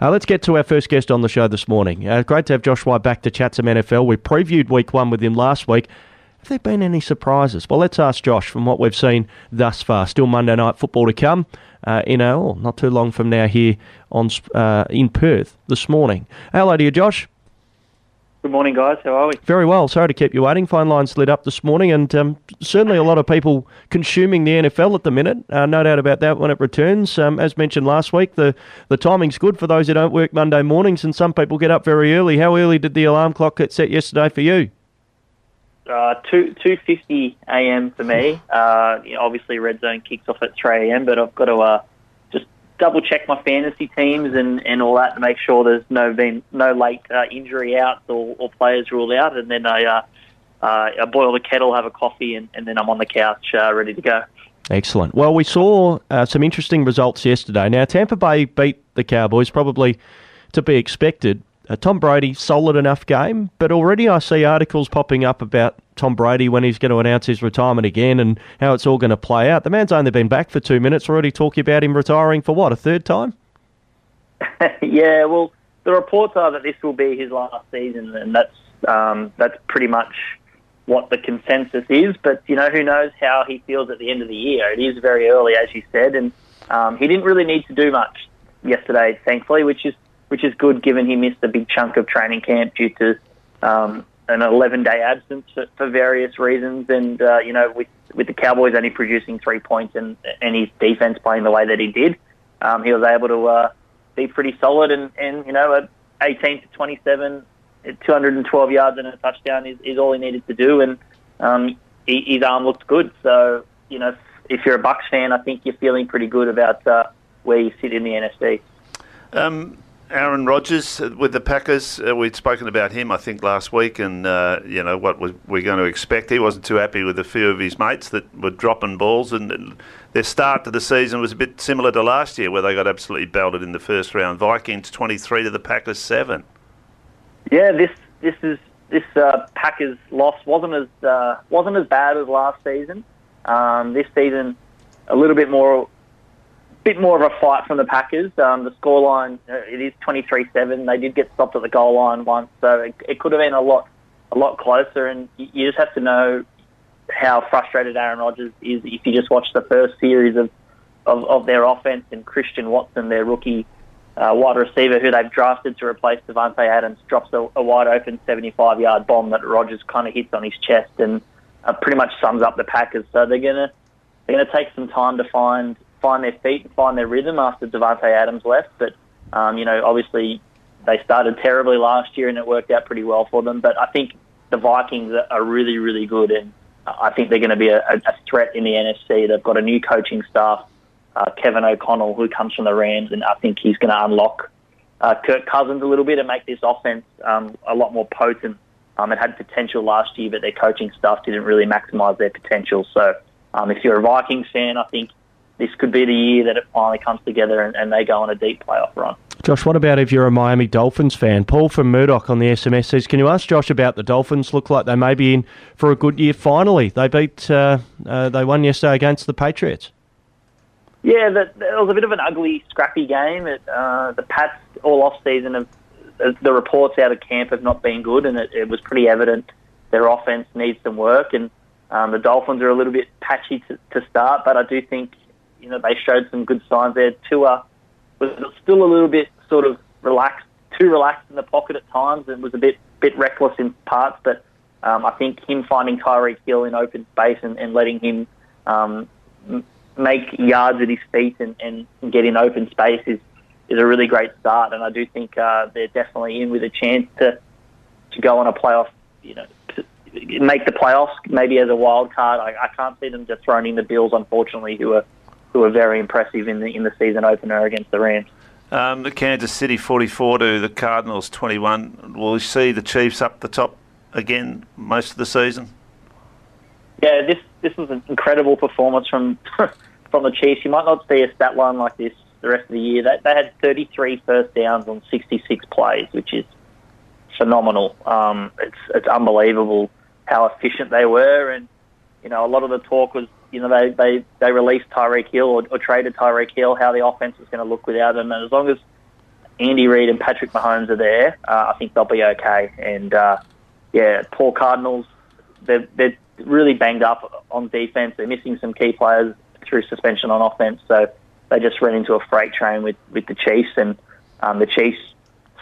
Uh, let's get to our first guest on the show this morning. Uh, great to have Josh Wye back to chat some NFL. We previewed week one with him last week. Have there been any surprises? Well, let's ask Josh from what we've seen thus far. Still Monday night football to come. Uh, in oh, not too long from now here on uh, in Perth this morning. Hello to you, Josh. Good morning, guys. How are we? Very well. Sorry to keep you waiting. Phone lines lit up this morning, and um, certainly a lot of people consuming the NFL at the minute. Uh, no doubt about that when it returns. Um, as mentioned last week, the, the timing's good for those who don't work Monday mornings, and some people get up very early. How early did the alarm clock get set yesterday for you? Uh, two two fifty a.m. for me. Uh, you know, obviously, red zone kicks off at three a.m. But I've got to uh, double check my fantasy teams and, and all that to make sure there's no been no late uh, injury outs or, or players ruled out, and then I uh, uh, I boil the kettle, have a coffee, and, and then I'm on the couch uh, ready to go. Excellent. Well, we saw uh, some interesting results yesterday. Now, Tampa Bay beat the Cowboys, probably to be expected. Uh, Tom Brady, solid enough game, but already I see articles popping up about Tom Brady when he's going to announce his retirement again and how it's all going to play out. The man's only been back for two minutes, already talking about him retiring for what, a third time? yeah, well, the reports are that this will be his last season, and that's um, that's pretty much what the consensus is. But you know, who knows how he feels at the end of the year? It is very early, as you said, and um, he didn't really need to do much yesterday, thankfully, which is which is good given he missed a big chunk of training camp due to um, an 11 day absence for, for, various reasons. And, uh, you know, with, with the Cowboys only producing three points and, and his defense playing the way that he did, um, he was able to uh, be pretty solid. And, and, you know, at 18 to 27, 212 yards and a touchdown is, is all he needed to do. And um, his arm looked good. So, you know, if you're a Bucs fan, I think you're feeling pretty good about uh, where you sit in the NFC. Um, Aaron Rodgers uh, with the Packers. Uh, we'd spoken about him, I think, last week, and uh, you know what we're going to expect. He wasn't too happy with a few of his mates that were dropping balls, and their start to the season was a bit similar to last year, where they got absolutely belted in the first round. Vikings twenty three to the Packers seven. Yeah, this this is this uh, Packers loss wasn't as uh, wasn't as bad as last season. Um, this season, a little bit more bit more of a fight from the Packers. Um, the scoreline uh, it is 23-7. They did get stopped at the goal line once, so it, it could have been a lot a lot closer. And you just have to know how frustrated Aaron Rodgers is if you just watch the first series of of, of their offense and Christian Watson, their rookie uh, wide receiver, who they've drafted to replace Davante Adams, drops a, a wide open 75 yard bomb that Rodgers kind of hits on his chest and uh, pretty much sums up the Packers. So they're gonna they're gonna take some time to find find their feet and find their rhythm after Davante Adams left. But um, you know, obviously they started terribly last year and it worked out pretty well for them. But I think the Vikings are really, really good, and I think they're going to be a, a threat in the NFC. They've got a new coaching staff, uh, Kevin O'Connell, who comes from the Rams, and I think he's going to unlock uh, Kirk Cousins a little bit and make this offense um, a lot more potent. Um, it had potential last year, but their coaching staff didn't really maximise their potential. So, um, if you're a Vikings fan, I think this could be the year that it finally comes together and, and, they go on a deep playoff run. Josh, what about if you're a Miami Dolphins fan? Paul from Murdoch on the SMS says, Can you ask Josh about the Dolphins? Look like they may be in for a good year finally. They beat, uh, uh, they won yesterday against the Patriots. Yeah, that, it was a bit of an ugly, scrappy game. It, uh, the Pats all off season have uh, the reports out of camp have not been good, and it, it was pretty evident their offense needs some work. And um, the Dolphins are a little bit patchy to, to start, but I do think you know, they showed some good signs there. Tua was still a little bit sort of relaxed, too relaxed in the pocket at times, and was a bit bit reckless in parts. But um, I think him finding Tyreek Hill in open space and, and letting him um, make yards at his feet and, and get in open space is is a really great start. And I do think uh, they're definitely in with a chance to to go on a playoff. You know, make the playoffs maybe as a wild card. I, I can't see them just throwing in the Bills, unfortunately, who are who were very impressive in the in the season opener against the Rams. Um, the Kansas City 44 to the Cardinals 21. Will we see the Chiefs up the top again most of the season? Yeah, this this was an incredible performance from from the Chiefs. You might not see a stat line like this the rest of the year. They, they had 33 first downs on 66 plays, which is phenomenal. Um, it's it's unbelievable how efficient they were, and you know a lot of the talk was you know, they, they, they released Tyreek Hill or, or traded Tyreek Hill, how the offense was going to look without him. And as long as Andy Reid and Patrick Mahomes are there, uh, I think they'll be okay. And uh, yeah, poor Cardinals, they're, they're really banged up on defense. They're missing some key players through suspension on offense, so they just ran into a freight train with, with the Chiefs. And um, the Chiefs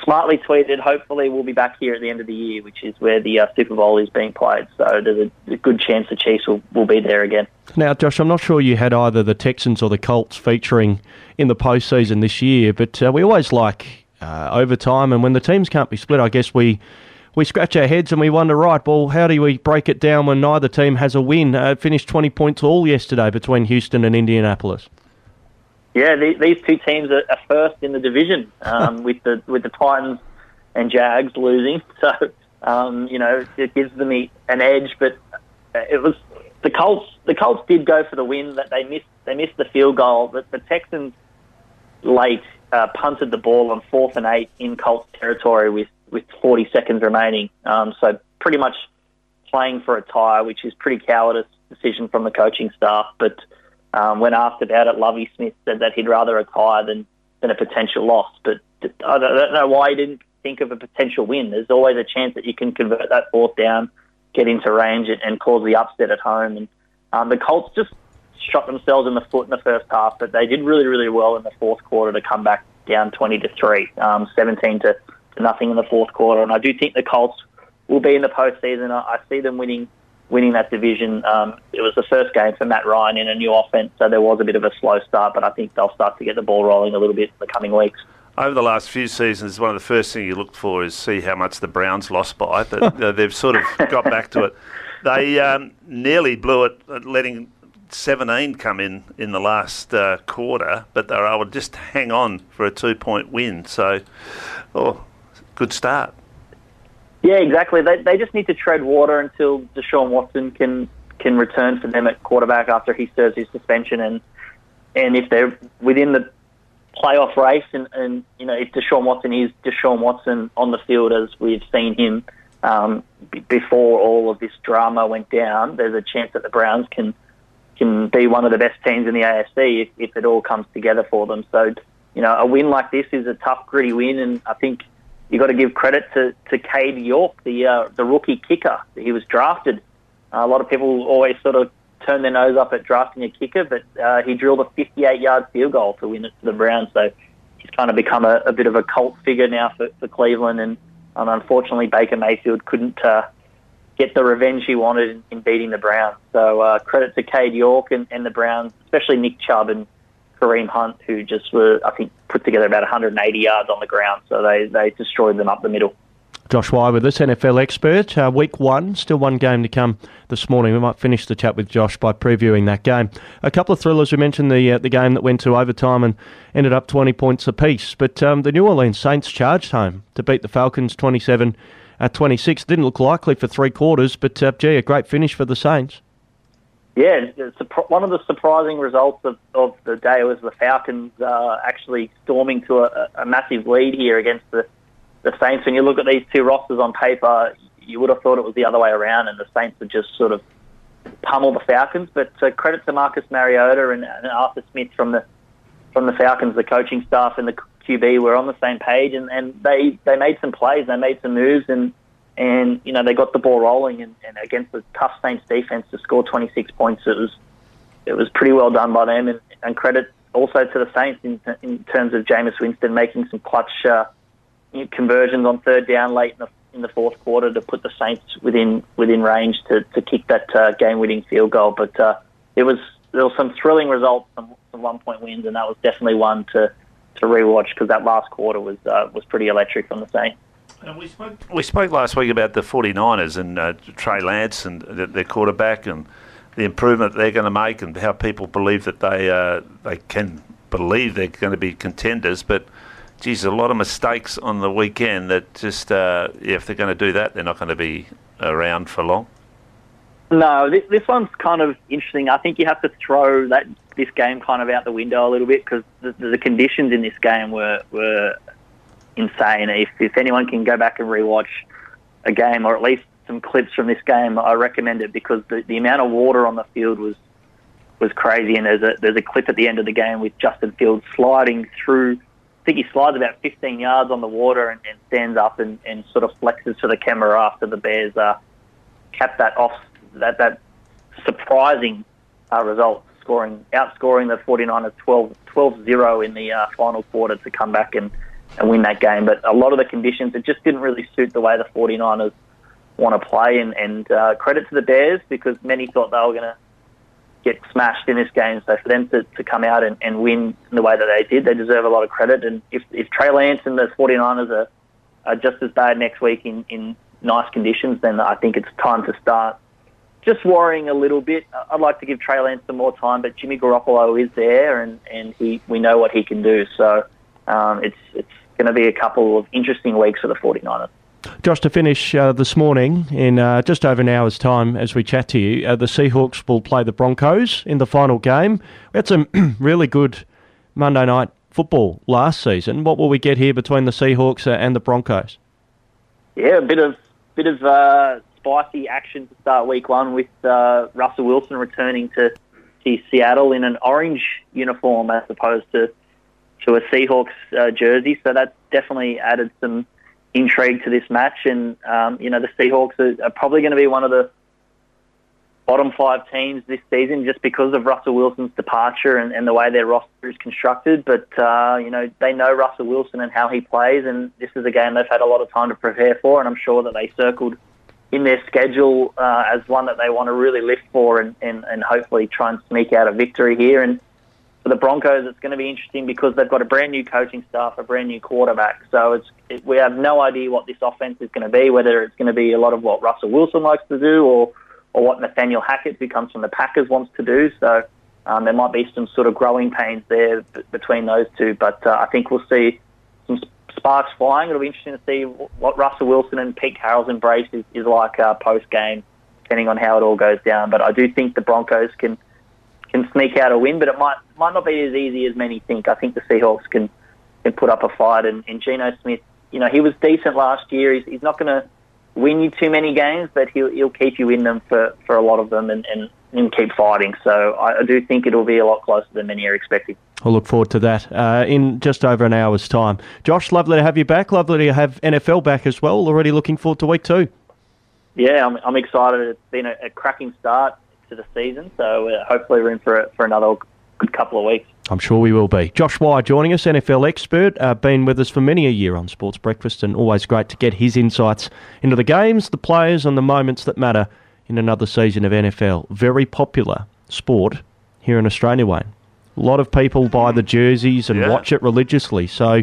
smartly tweeted, hopefully we'll be back here at the end of the year, which is where the uh, Super Bowl is being played. So there's a, a, good chance the Chiefs will, will be there again. Now, Josh, I'm not sure you had either the Texans or the Colts featuring in the postseason this year, but uh, we always like uh, overtime, and when the teams can't be split, I guess we. We scratch our heads and we wonder, right, well, how do we break it down when neither team has a win? Uh, finished 20 points all yesterday between Houston and Indianapolis. Yeah, the, these two teams are, are, first in the division um, with the with the Titans and Jags losing. So um, you know it gives them an edge. But it was the Colts. The Colts did go for the win. That they missed. They missed the field goal. But the Texans late uh, punted the ball on fourth and eight in Colts territory with with 40 seconds remaining. Um, so pretty much playing for a tie, which is pretty cowardice decision from the coaching staff. But um, when asked about it, Lovie Smith said that he'd rather a tie than, than a potential loss. But I don't know why he didn't think of a potential win. There's always a chance that you can convert that fourth down, get into range, and, and cause the upset at home. And um, the Colts just shot themselves in the foot in the first half, but they did really, really well in the fourth quarter to come back down 20 to three, um, 17 to, to nothing in the fourth quarter. And I do think the Colts will be in the postseason. I, I see them winning winning that division. Um, it was the first game for Matt Ryan in a new offense, so there was a bit of a slow start, but I think they'll start to get the ball rolling a little bit in the coming weeks. Over the last few seasons, one of the first things you look for is see how much the Browns lost by, but uh, they've sort of got back to it. They um, nearly blew it, letting 17 come in in the last uh, quarter, but they were able to just hang on for a two point win. So, oh, good start. Yeah, exactly. They, they just need to tread water until Deshaun Watson can can return for them at quarterback after he serves his suspension, and and if they're within the playoff race, and, and you know if Deshaun Watson is Deshaun Watson on the field as we've seen him um, b- before all of this drama went down, there's a chance that the Browns can can be one of the best teams in the AFC if, if it all comes together for them. So you know a win like this is a tough, gritty win, and I think you got to give credit to to Cade York, the uh, the rookie kicker. He was drafted. Uh, a lot of people always sort of turn their nose up at drafting a kicker, but uh, he drilled a 58 yard field goal to win it for the Browns. So he's kind of become a, a bit of a cult figure now for, for Cleveland. And um, unfortunately, Baker Mayfield couldn't uh, get the revenge he wanted in, in beating the Browns. So uh, credit to Cade York and, and the Browns, especially Nick Chubb and Kareem Hunt, who just were, I think, put together about 180 yards on the ground. So they, they destroyed them up the middle. Josh Wye with us, NFL expert. Uh, week one, still one game to come this morning. We might finish the chat with Josh by previewing that game. A couple of thrillers. We mentioned the uh, the game that went to overtime and ended up 20 points apiece. But um, the New Orleans Saints charged home to beat the Falcons 27 at 26. Didn't look likely for three quarters, but uh, gee, a great finish for the Saints yeah, one of the surprising results of, of the day was the Falcons uh, actually storming to a, a, massive lead here against the, the Saints. When you look at these two rosters on paper, you would have thought it was the other way around, and the Saints would just sort of pummel the Falcons. But uh, credit to Marcus Mariota and, and, Arthur Smith from the from the Falcons, the coaching staff and the QB were on the same page, and, and they they made some plays, they made some moves, and and you know they got the ball rolling, and, and against the tough Saints defense to score 26 points, it was it was pretty well done by them, and, and credit also to the Saints in, in terms of Jameis Winston making some clutch uh, conversions on third down late in the in the fourth quarter to put the Saints within within range to, to kick that uh, game winning field goal. But uh, it was there were some thrilling results, some, some one point wins, and that was definitely one to to rewatch because that last quarter was uh, was pretty electric from the Saints. And we spoke, we spoke last week about the 49ers and uh, Trey Lance and their quarterback and the improvement they're going to make and how people believe that they uh, they can believe they're going to be contenders. But, geez, a lot of mistakes on the weekend that just, uh, yeah, if they're going to do that, they're not going to be around for long. No, this, this one's kind of interesting. I think you have to throw that this game kind of out the window a little bit because the, the conditions in this game were, were insane. If if anyone can go back and rewatch a game or at least some clips from this game, I recommend it because the, the amount of water on the field was was crazy. And there's a there's a clip at the end of the game with Justin Fields sliding through I think he slides about 15 yards on the water and, and stands up and, and sort of flexes to the camera after the Bears uh, capped that off that that surprising uh, result, scoring outscoring the 49ers 12 12-0 in the uh, final quarter to come back and, and win that game. But a lot of the conditions it just didn't really suit the way the 49ers want to play. And, and uh, credit to the Bears because many thought they were going to get smashed in this game. So for them to, to come out and, and win in the way that they did, they deserve a lot of credit. And if, if Trey Lance and the 49ers are, are just as bad next week in, in nice conditions, then I think it's time to start just worrying a little bit. I'd like to give Trey Lance some more time, but Jimmy Garoppolo is there, and, and he we know what he can do. So um, it's it's going to be a couple of interesting weeks for the 49ers. Josh, to finish uh, this morning, in uh, just over an hour's time as we chat to you, uh, the Seahawks will play the Broncos in the final game. We had some really good Monday night football last season. What will we get here between the Seahawks uh, and the Broncos? Yeah, a bit of bit of uh, spicy action to start week one with uh, Russell Wilson returning to, to Seattle in an orange uniform as opposed to to a Seahawks jersey. So that's definitely added some intrigue to this match. And, um, you know, the Seahawks are, are probably going to be one of the bottom five teams this season just because of Russell Wilson's departure and, and the way their roster is constructed. But, uh, you know, they know Russell Wilson and how he plays, and this is a game they've had a lot of time to prepare for, and I'm sure that they circled in their schedule uh, as one that they want to really lift for and, and, and hopefully try and sneak out a victory here. And for the Broncos, it's going to be interesting because they've got a brand new coaching staff, a brand new quarterback. So it's it, we have no idea what this offense is going to be, whether it's going to be a lot of what Russell Wilson likes to do or or what Nathaniel Hackett, who comes from the Packers, wants to do. So um, there might be some sort of growing pains there b- between those two. But uh, I think we'll see some sparks flying. It'll be interesting to see what Russell Wilson and Pete Carroll's embrace is, is like uh, post game, depending on how it all goes down. But I do think the Broncos can can sneak out a win, but it might might not be as easy as many think. I think the Seahawks can can put up a fight, and, and Geno Smith, you know, he was decent last year. He's, he's not going to win you too many games, but he'll he'll keep you in them for, for a lot of them, and, and, and keep fighting. So I, I do think it'll be a lot closer than many are expecting. I'll look forward to that uh, in just over an hour's time. Josh, lovely to have you back. Lovely to have NFL back as well. Already looking forward to week two. Yeah, I'm, I'm excited. It's been a, a cracking start to the season. So uh, hopefully we're in for for another good couple of weeks. I'm sure we will be. Josh Wye joining us, NFL expert, uh, been with us for many a year on Sports Breakfast, and always great to get his insights into the games, the players, and the moments that matter in another season of NFL. Very popular sport here in Australia, Wayne. A lot of people buy the jerseys and Yeah. watch it religiously. So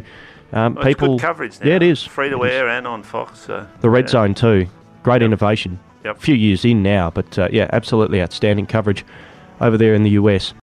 um, Well, it's people, good coverage now. yeah, it is free to It is. air and on Fox. So The Red yeah. Zone too. Great innovation. Yep. A few years in now, but uh, yeah, absolutely outstanding coverage over there in the US.